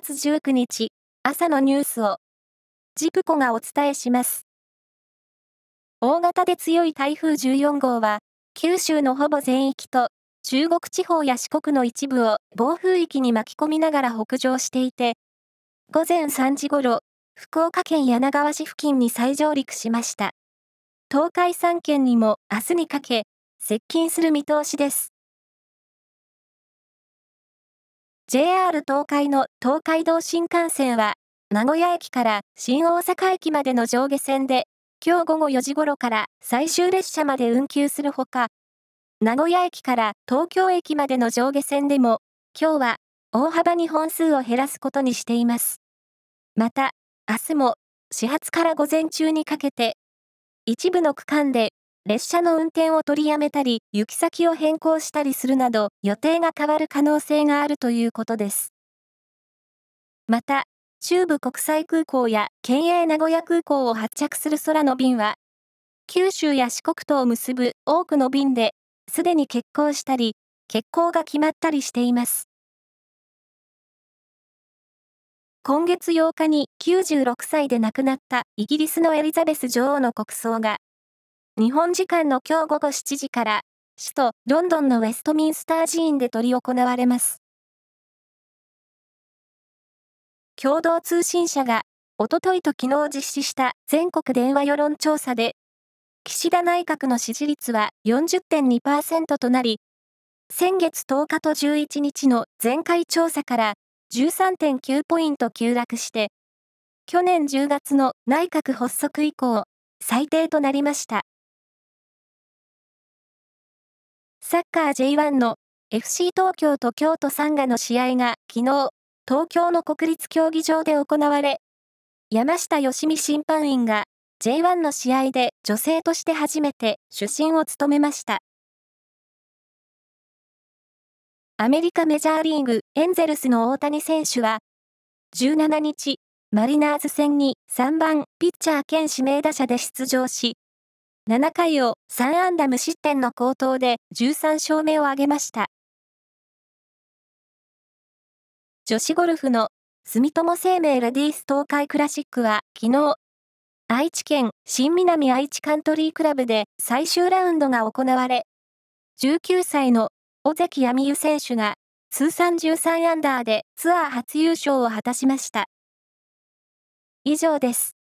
月19日、朝のニュースを、ジプコがお伝えします。大型で強い台風14号は、九州のほぼ全域と、中国地方や四国の一部を暴風域に巻き込みながら北上していて、午前3時ごろ、福岡県柳川市付近に再上陸しました。東海3県にも明日にかけ、接近する見通しです。JR 東海の東海道新幹線は、名古屋駅から新大阪駅までの上下線で、今日午後4時頃から最終列車まで運休するほか、名古屋駅から東京駅までの上下線でも、今日は大幅に本数を減らすことにしています。また、明日も始発から午前中にかけて、一部の区間で列車の運転を取りやめたり、行き先を変更したりするなど、予定が変わる可能性があるということです。また、中部国際空港や県営名古屋空港を発着する空の便は、九州や四国とを結ぶ多くの便で、すでに欠航したり、欠航が決まったりしています。今月8日に96歳で亡くなったイギリスのエリザベス女王の国葬が日本時間の今日午後7時から、首都ロンドンのウェストミンスター寺院で執り行われます。共同通信社が、おとといと昨日実施した全国電話世論調査で、岸田内閣の支持率は40.2%となり、先月10日と11日の前回調査から13.9ポイント急落して、去年10月の内閣発足以降、最低となりました。サッカー J1 の FC 東京と京都サンガの試合が昨日、東京の国立競技場で行われ、山下義美審判員が J1 の試合で女性として初めて主審を務めました。アメリカメジャーリーグエンゼルスの大谷選手は、17日、マリナーズ戦に3番ピッチャー兼指名打者で出場し、7回を3安打無失点の好投で13勝目を挙げました。女子ゴルフの住友生命レディース東海クラシックは昨日、愛知県新南愛知カントリークラブで最終ラウンドが行われ、19歳の尾関闇優選手が通算13アンダーでツアー初優勝を果たしました。以上です。